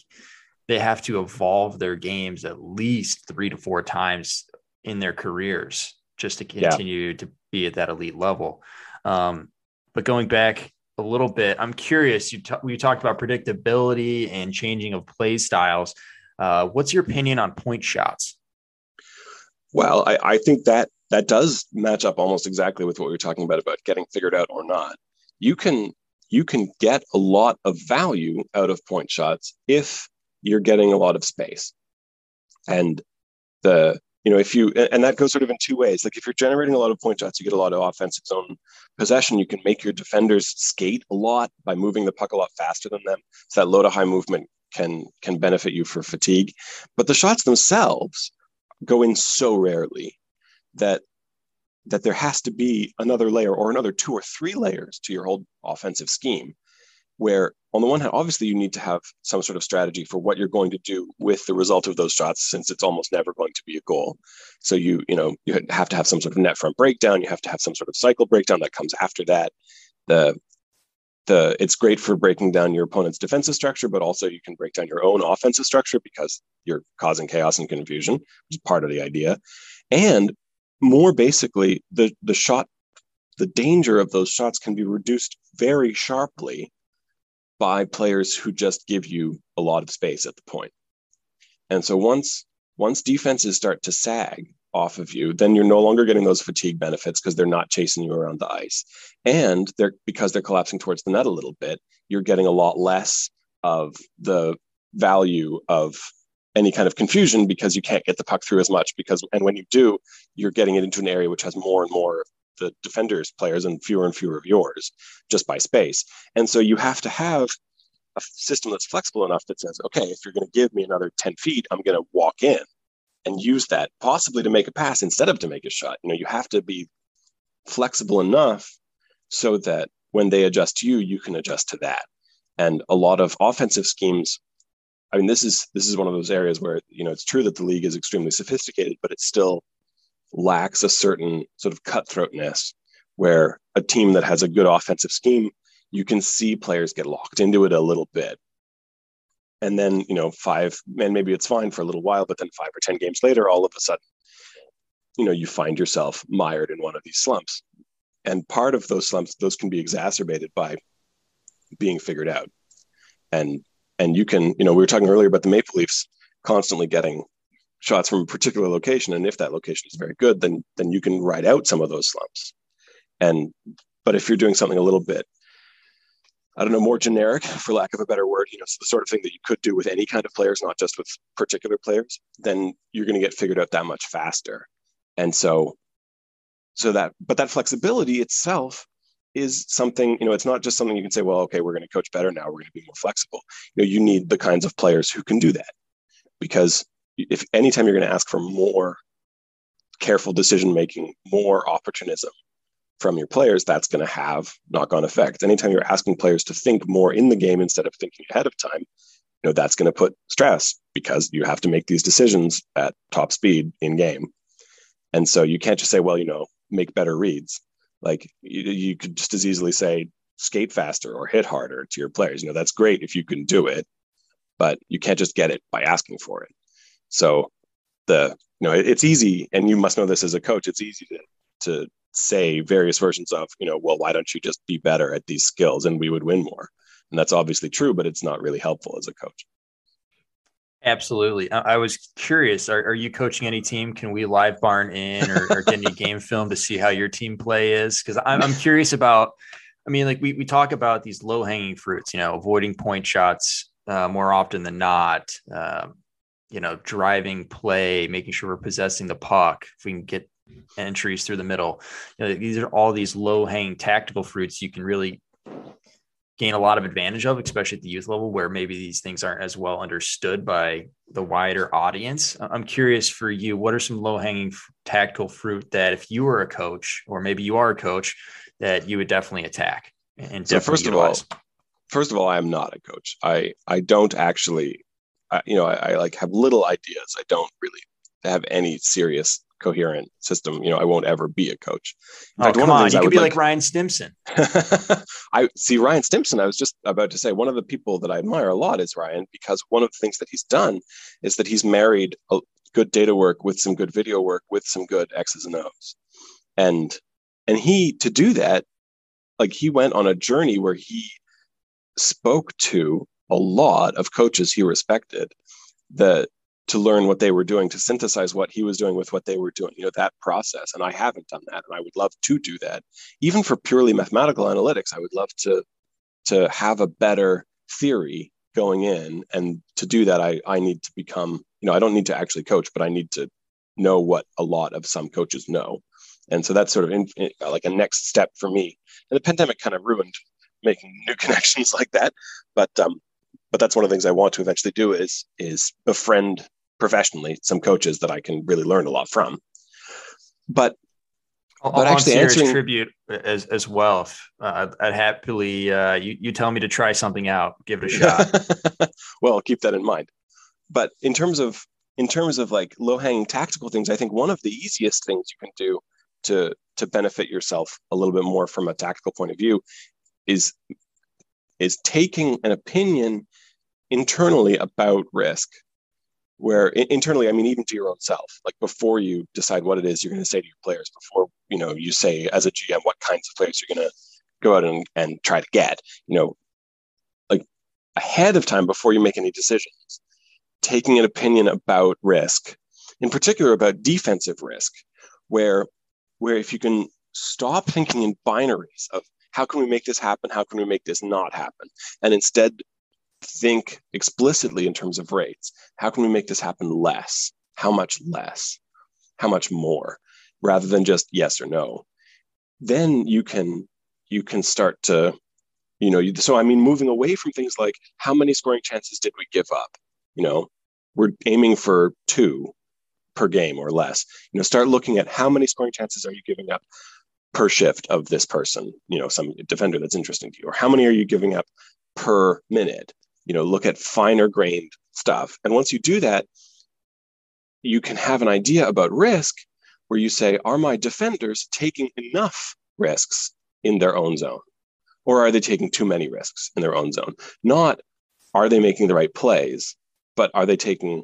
they have to evolve their games at least three to four times in their careers just to continue yeah. to be at that elite level. Um, but going back a little bit, I'm curious. You t- we talked about predictability and changing of play styles. Uh, what's your opinion on point shots?
Well, I, I think that that does match up almost exactly with what we were talking about about getting figured out or not. You can you can get a lot of value out of point shots if you're getting a lot of space. And the, you know, if you, and that goes sort of in two ways. Like if you're generating a lot of point shots, you get a lot of offensive zone possession. You can make your defenders skate a lot by moving the puck a lot faster than them. So that low to high movement can can benefit you for fatigue. But the shots themselves go in so rarely that that there has to be another layer or another two or three layers to your whole offensive scheme where on the one hand obviously you need to have some sort of strategy for what you're going to do with the result of those shots since it's almost never going to be a goal. So you you know you have to have some sort of net front breakdown. You have to have some sort of cycle breakdown that comes after that. The the it's great for breaking down your opponent's defensive structure but also you can break down your own offensive structure because you're causing chaos and confusion which is part of the idea. And more basically the the shot the danger of those shots can be reduced very sharply by players who just give you a lot of space at the point. And so once once defenses start to sag off of you, then you're no longer getting those fatigue benefits because they're not chasing you around the ice. And they're because they're collapsing towards the net a little bit, you're getting a lot less of the value of any kind of confusion because you can't get the puck through as much because and when you do, you're getting it into an area which has more and more the defenders players and fewer and fewer of yours just by space. And so you have to have a system that's flexible enough that says, okay, if you're going to give me another 10 feet, I'm going to walk in and use that possibly to make a pass instead of to make a shot. You know, you have to be flexible enough so that when they adjust to you, you can adjust to that. And a lot of offensive schemes, I mean, this is this is one of those areas where you know it's true that the league is extremely sophisticated, but it still lacks a certain sort of cutthroatness where a team that has a good offensive scheme, you can see players get locked into it a little bit. And then, you know, five, and maybe it's fine for a little while, but then five or 10 games later, all of a sudden, you know, you find yourself mired in one of these slumps. And part of those slumps, those can be exacerbated by being figured out. And and you can, you know, we were talking earlier about the Maple Leafs constantly getting shots from a particular location. And if that location is very good then then you can ride out some of those slumps. And but if you're doing something a little bit i don't know more generic for lack of a better word you know so the sort of thing that you could do with any kind of players not just with particular players then you're going to get figured out that much faster. And so so that but that flexibility itself is something, you know, it's not just something you can say, well, okay, we're going to coach better now, we're going to be more flexible. You know, you need the kinds of players who can do that. Because if anytime you're going to ask for more careful decision making, more opportunism from your players, that's going to have knock-on effects. Anytime you're asking players to think more in the game instead of thinking ahead of time, you know, that's going to put stress because you have to make these decisions at top speed in game. And so you can't just say, well, you know, make better reads like you, you could just as easily say skate faster or hit harder to your players. You know, that's great if you can do it, but you can't just get it by asking for it. So the you know it, it's easy, and you must know this as a coach. It's easy to to say various versions of you know well why don't you just be better at these skills and we would win more and that's obviously true but it's not really helpful as a coach
Absolutely. I, was curious. Are, are, you coaching any team? Can we LiveBarn in or, or get any game film to see how your team play is? Because I'm, I'm curious about. I mean, like we we talk about these low hanging fruits. You know, avoiding point shots uh, more often than not. Uh, you know, driving play, making sure we're possessing the puck. If we can get entries through the middle, you know, these are all these low hanging tactical fruits you can really gain a lot of advantage of, especially at the youth level where maybe these things aren't as well understood by the wider audience. I'm curious for you, what are some low hanging tactical fruit that if you were a coach, or maybe you are a coach, that you would definitely attack? And
so first utilize? of all, first of all, I am not a coach. I I don't actually, I, you know, I, I like have little ideas. I don't really have any serious coherent system, you know, I won't ever be a coach.
In oh, fact, come on, you could be like, like, Ryan Stimson.
I see Ryan Stimson. I was just about to say one of the people that I admire a lot is Ryan because one of the things that he's done is that he's married a good data work with some good video work with some good X's and O's, and and he to do that, like he went on a journey where he spoke to a lot of coaches he respected that to learn what they were doing to synthesize what he was doing with what they were doing you know that process. And i haven't done that. And i would love to do that. Even for purely mathematical analytics i would love to to have a better theory going in. And to do that i i need to become you know i don't need to actually coach but i need to know what a lot of some coaches know. And so that's sort of in, in, like a next step for me. And the pandemic kind of ruined making new connections like that. But um but that's one of the things I want to eventually do is is befriend professionally some coaches that I can really learn a lot from. But
I'll, but actually answering tribute as as well. If, uh, I'd happily uh, you you tell me to try something out, give it a shot.
well, I'll keep that in mind. But in terms of in terms of like low hanging tactical things, I think one of the easiest things you can do to to benefit yourself a little bit more from a tactical point of view is is taking an opinion internally about risk where internally i mean even to your own self like before you decide what it is you're going to say to your players before you know you say as a gm what kinds of players you're going to go out and, and try to get you know like ahead of time before you make any decisions taking an opinion about risk in particular about defensive risk where where if you can stop thinking in binaries of how can we make this happen how can we make this not happen and instead think explicitly in terms of rates. How can we make this happen less? How much less? How much more? Rather than just yes or no. Then you can you can start to, you know, so I mean, moving away from things like how many scoring chances did we give up? You know, we're aiming for two per game or less. You know, start looking at how many scoring chances are you giving up per shift of this person, you know, some defender that's interesting to you, or how many are you giving up per minute? You know look at finer grained stuff. And once you do that you can have an idea about risk where you say are my defenders taking enough risks in their own zone? Or are they taking too many risks in their own zone? Not are they making the right plays but are they taking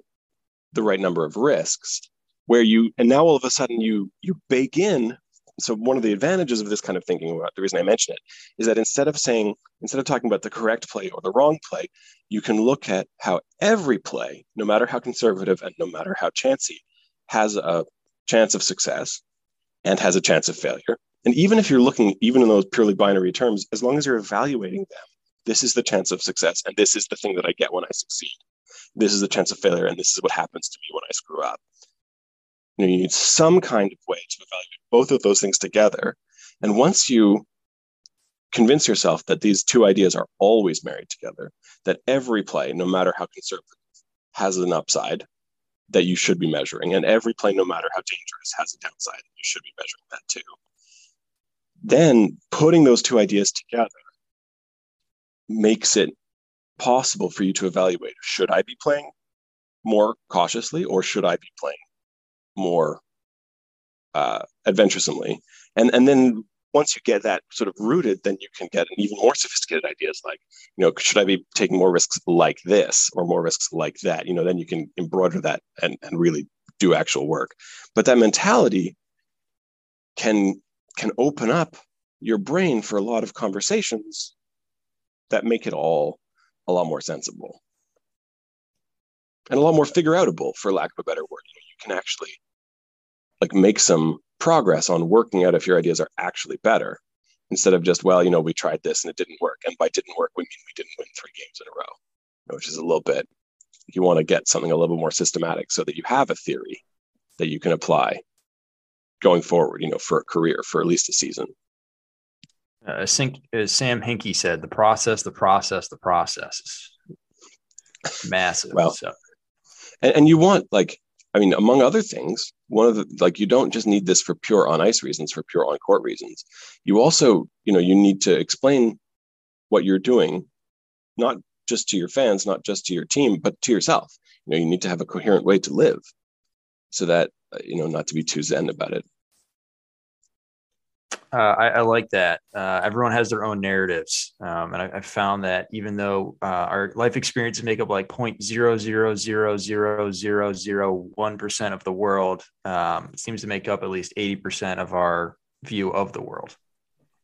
the right number of risks where you and now all of a sudden you you bake in so one of the advantages of this kind of thinking about the reason I mention it is that instead of saying instead of talking about the correct play or the wrong play, you can look at how every play, no matter how conservative and no matter how chancy, has a chance of success and has a chance of failure. And even if you're looking even in those purely binary terms, as long as you're evaluating them, this is the chance of success and this is the thing that I get when I succeed. This is the chance of failure and this is what happens to me when I screw up. You, know, you need some kind of way to evaluate both of those things together. And once you convince yourself that these two ideas are always married together, that every play, no matter how conservative, has an upside that you should be measuring. And every play, no matter how dangerous, has a downside. That you should be measuring that too. Then putting those two ideas together makes it possible for you to evaluate should I be playing more cautiously or should I be playing more uh, adventuresomely? And, and then once you get that sort of rooted, then you can get even more sophisticated ideas like, you know, should I be taking more risks like this or more risks like that? You know, then you can embroider that and, and really do actual work. But that mentality can can open up your brain for a lot of conversations that make it all a lot more sensible and a lot more figure outable for lack of a better word can actually like make some progress on working out if your ideas are actually better instead of just well you know we tried this and it didn't work and by didn't work we mean we didn't win three games in a row which is a little bit you want to get something a little bit more systematic so that you have a theory that you can apply going forward you know for a career for at least a season
uh, as Sam Hinkie said, the process, the process, the process is massive.
well, so. and, and you want like I mean, among other things, one of the like you don't just need this for pure on ice reasons, for pure on court reasons. You also, you know, you need to explain what you're doing, not just to your fans, not just to your team, but to yourself. You know, you need to have a coherent way to live, so that uh, you know not to be too zen about it.
Uh, I, I, like that. Uh, everyone has their own narratives, um, and I, I, found that even though uh, our life experiences make up like point zero zero zero zero zero zero one percent of the world, um, seems to make up at least eighty percent of our view of the world.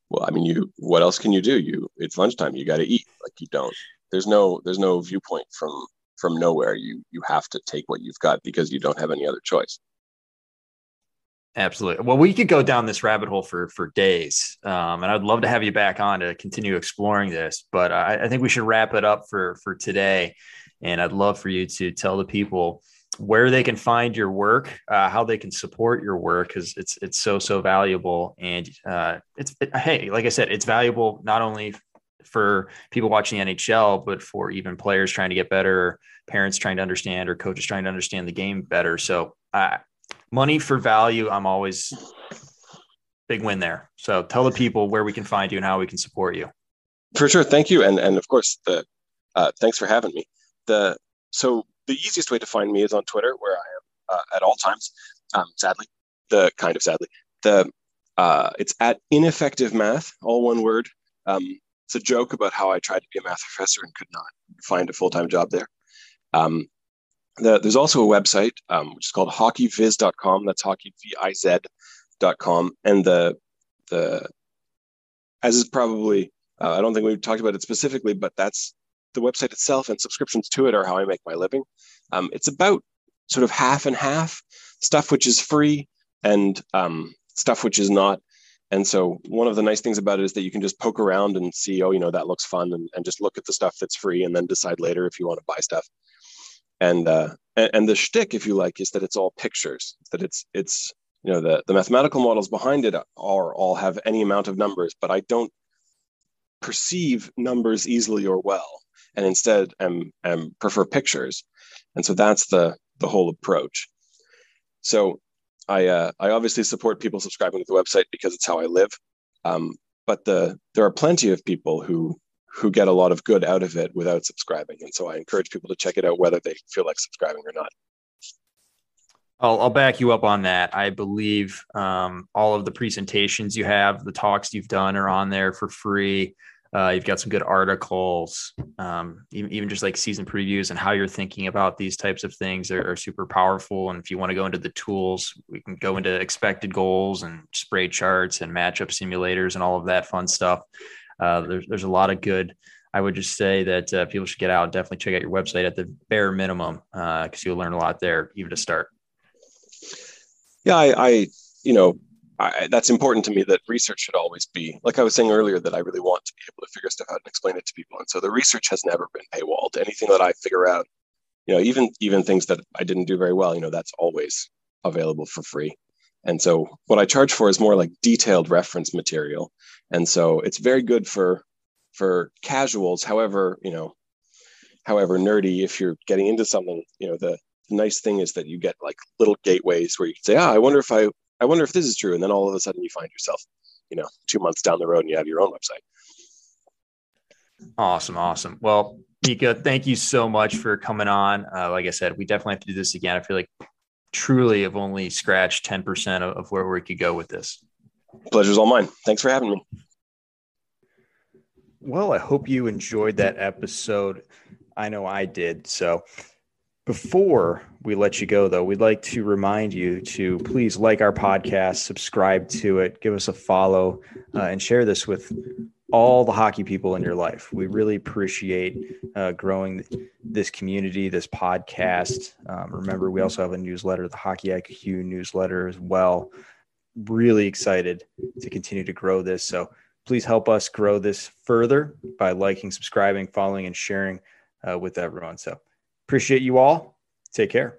Well, I mean, you. What else can you do? You. It's lunchtime. You got to eat. Like you don't. There's no. There's no viewpoint from from nowhere. You you have to take what you've got because you don't have any other choice.
Absolutely. Well, we could go down this rabbit hole for for days, um, and I'd love to have you back on to continue exploring this. But I, I, think we should wrap it up for for today, and I'd love for you to tell the people where they can find your work, uh, how they can support your work, because it's it's so so valuable, and uh, it's it, hey, like I said, it's valuable not only for people watching the NHL, but for even players trying to get better, parents trying to understand, or coaches trying to understand the game better. So. Uh, money for value, I'm always big win there. So tell the people where we can find you and how we can support you.
For sure. Thank you. And and of course the uh, thanks for having me. The so the easiest way to find me is on Twitter, where I am uh, at all times. Um, sadly, the kind of sadly, the uh, it's at ineffective math, all one word. Um, it's a joke about how I tried to be a math professor and could not find a full time job there. Um, the, there's also a website um, which is called hockeyviz.com. That's hockeyviz.com. And the the as is probably uh, I don't think we've talked about it specifically, but that's the website itself and subscriptions to it are how I make my living. Um, it's about sort of half and half stuff which is free and um, stuff which is not. And so one of the nice things about it is that you can just poke around and see, oh, you know, that looks fun, and, and just look at the stuff that's free, and then decide later if you want to buy stuff and uh, and, and the shtick, if you like, is that it's all pictures. That it's it's you know the the mathematical models behind it are all have any amount of numbers, but I don't perceive numbers easily or well, and instead am am prefer pictures, and so that's the the whole approach. So I uh, I obviously support people subscribing to the website because it's how I live. Um, but the there are plenty of people who who get a lot of good out of it without subscribing. And so I encourage people to check it out whether they feel like subscribing or not.
I'll, I'll back you up on that. I believe um, all of the presentations you have, the talks you've done are on there for free. Uh, you've got some good articles, um, even, even just like season previews and how you're thinking about these types of things are, are super powerful. And if you want to go into the tools, we can go into expected goals and spray charts and matchup simulators and all of that fun stuff. Uh, there's there's a lot of good. I would just say that uh, people should get out and definitely check out your website at the bare minimum because uh, you'll learn a lot there, even to start.
Yeah, I, I you know, I, that's important to me that research should always be like I was saying earlier that I really want to be able to figure stuff out and explain it to people. And so the research has never been paywalled. Anything that I figure out, you know, even even things that I didn't do very well, you know, that's always available for free. And so what I charge for is more like detailed reference material. And so it's very good for for casuals. However, you know, however nerdy, if you're getting into something, you know, the, the nice thing is that you get like little gateways where you can say, ah, I wonder if I I wonder if this is true. And then all of a sudden you find yourself, you know, two months down the road and you have your own website.
Awesome. Awesome. Well, Micah, thank you so much for coming on. Uh, like I said, we definitely have to do this again. I feel like truly have only scratched 10% of, of where we could go with this.
Pleasure's all mine. Thanks for having me.
Well, I hope you enjoyed that episode. I know I did. So, before we let you go, though, we'd like to remind you to please like our podcast, subscribe to it, give us a follow, uh, and share this with all the hockey people in your life. We really appreciate uh, growing this community, this podcast. Um, remember, we also have a newsletter, the Hockey IQ newsletter as well. Really excited to continue to grow this. So please help us grow this further by liking, subscribing, following, and sharing uh, with everyone. So appreciate you all. Take care.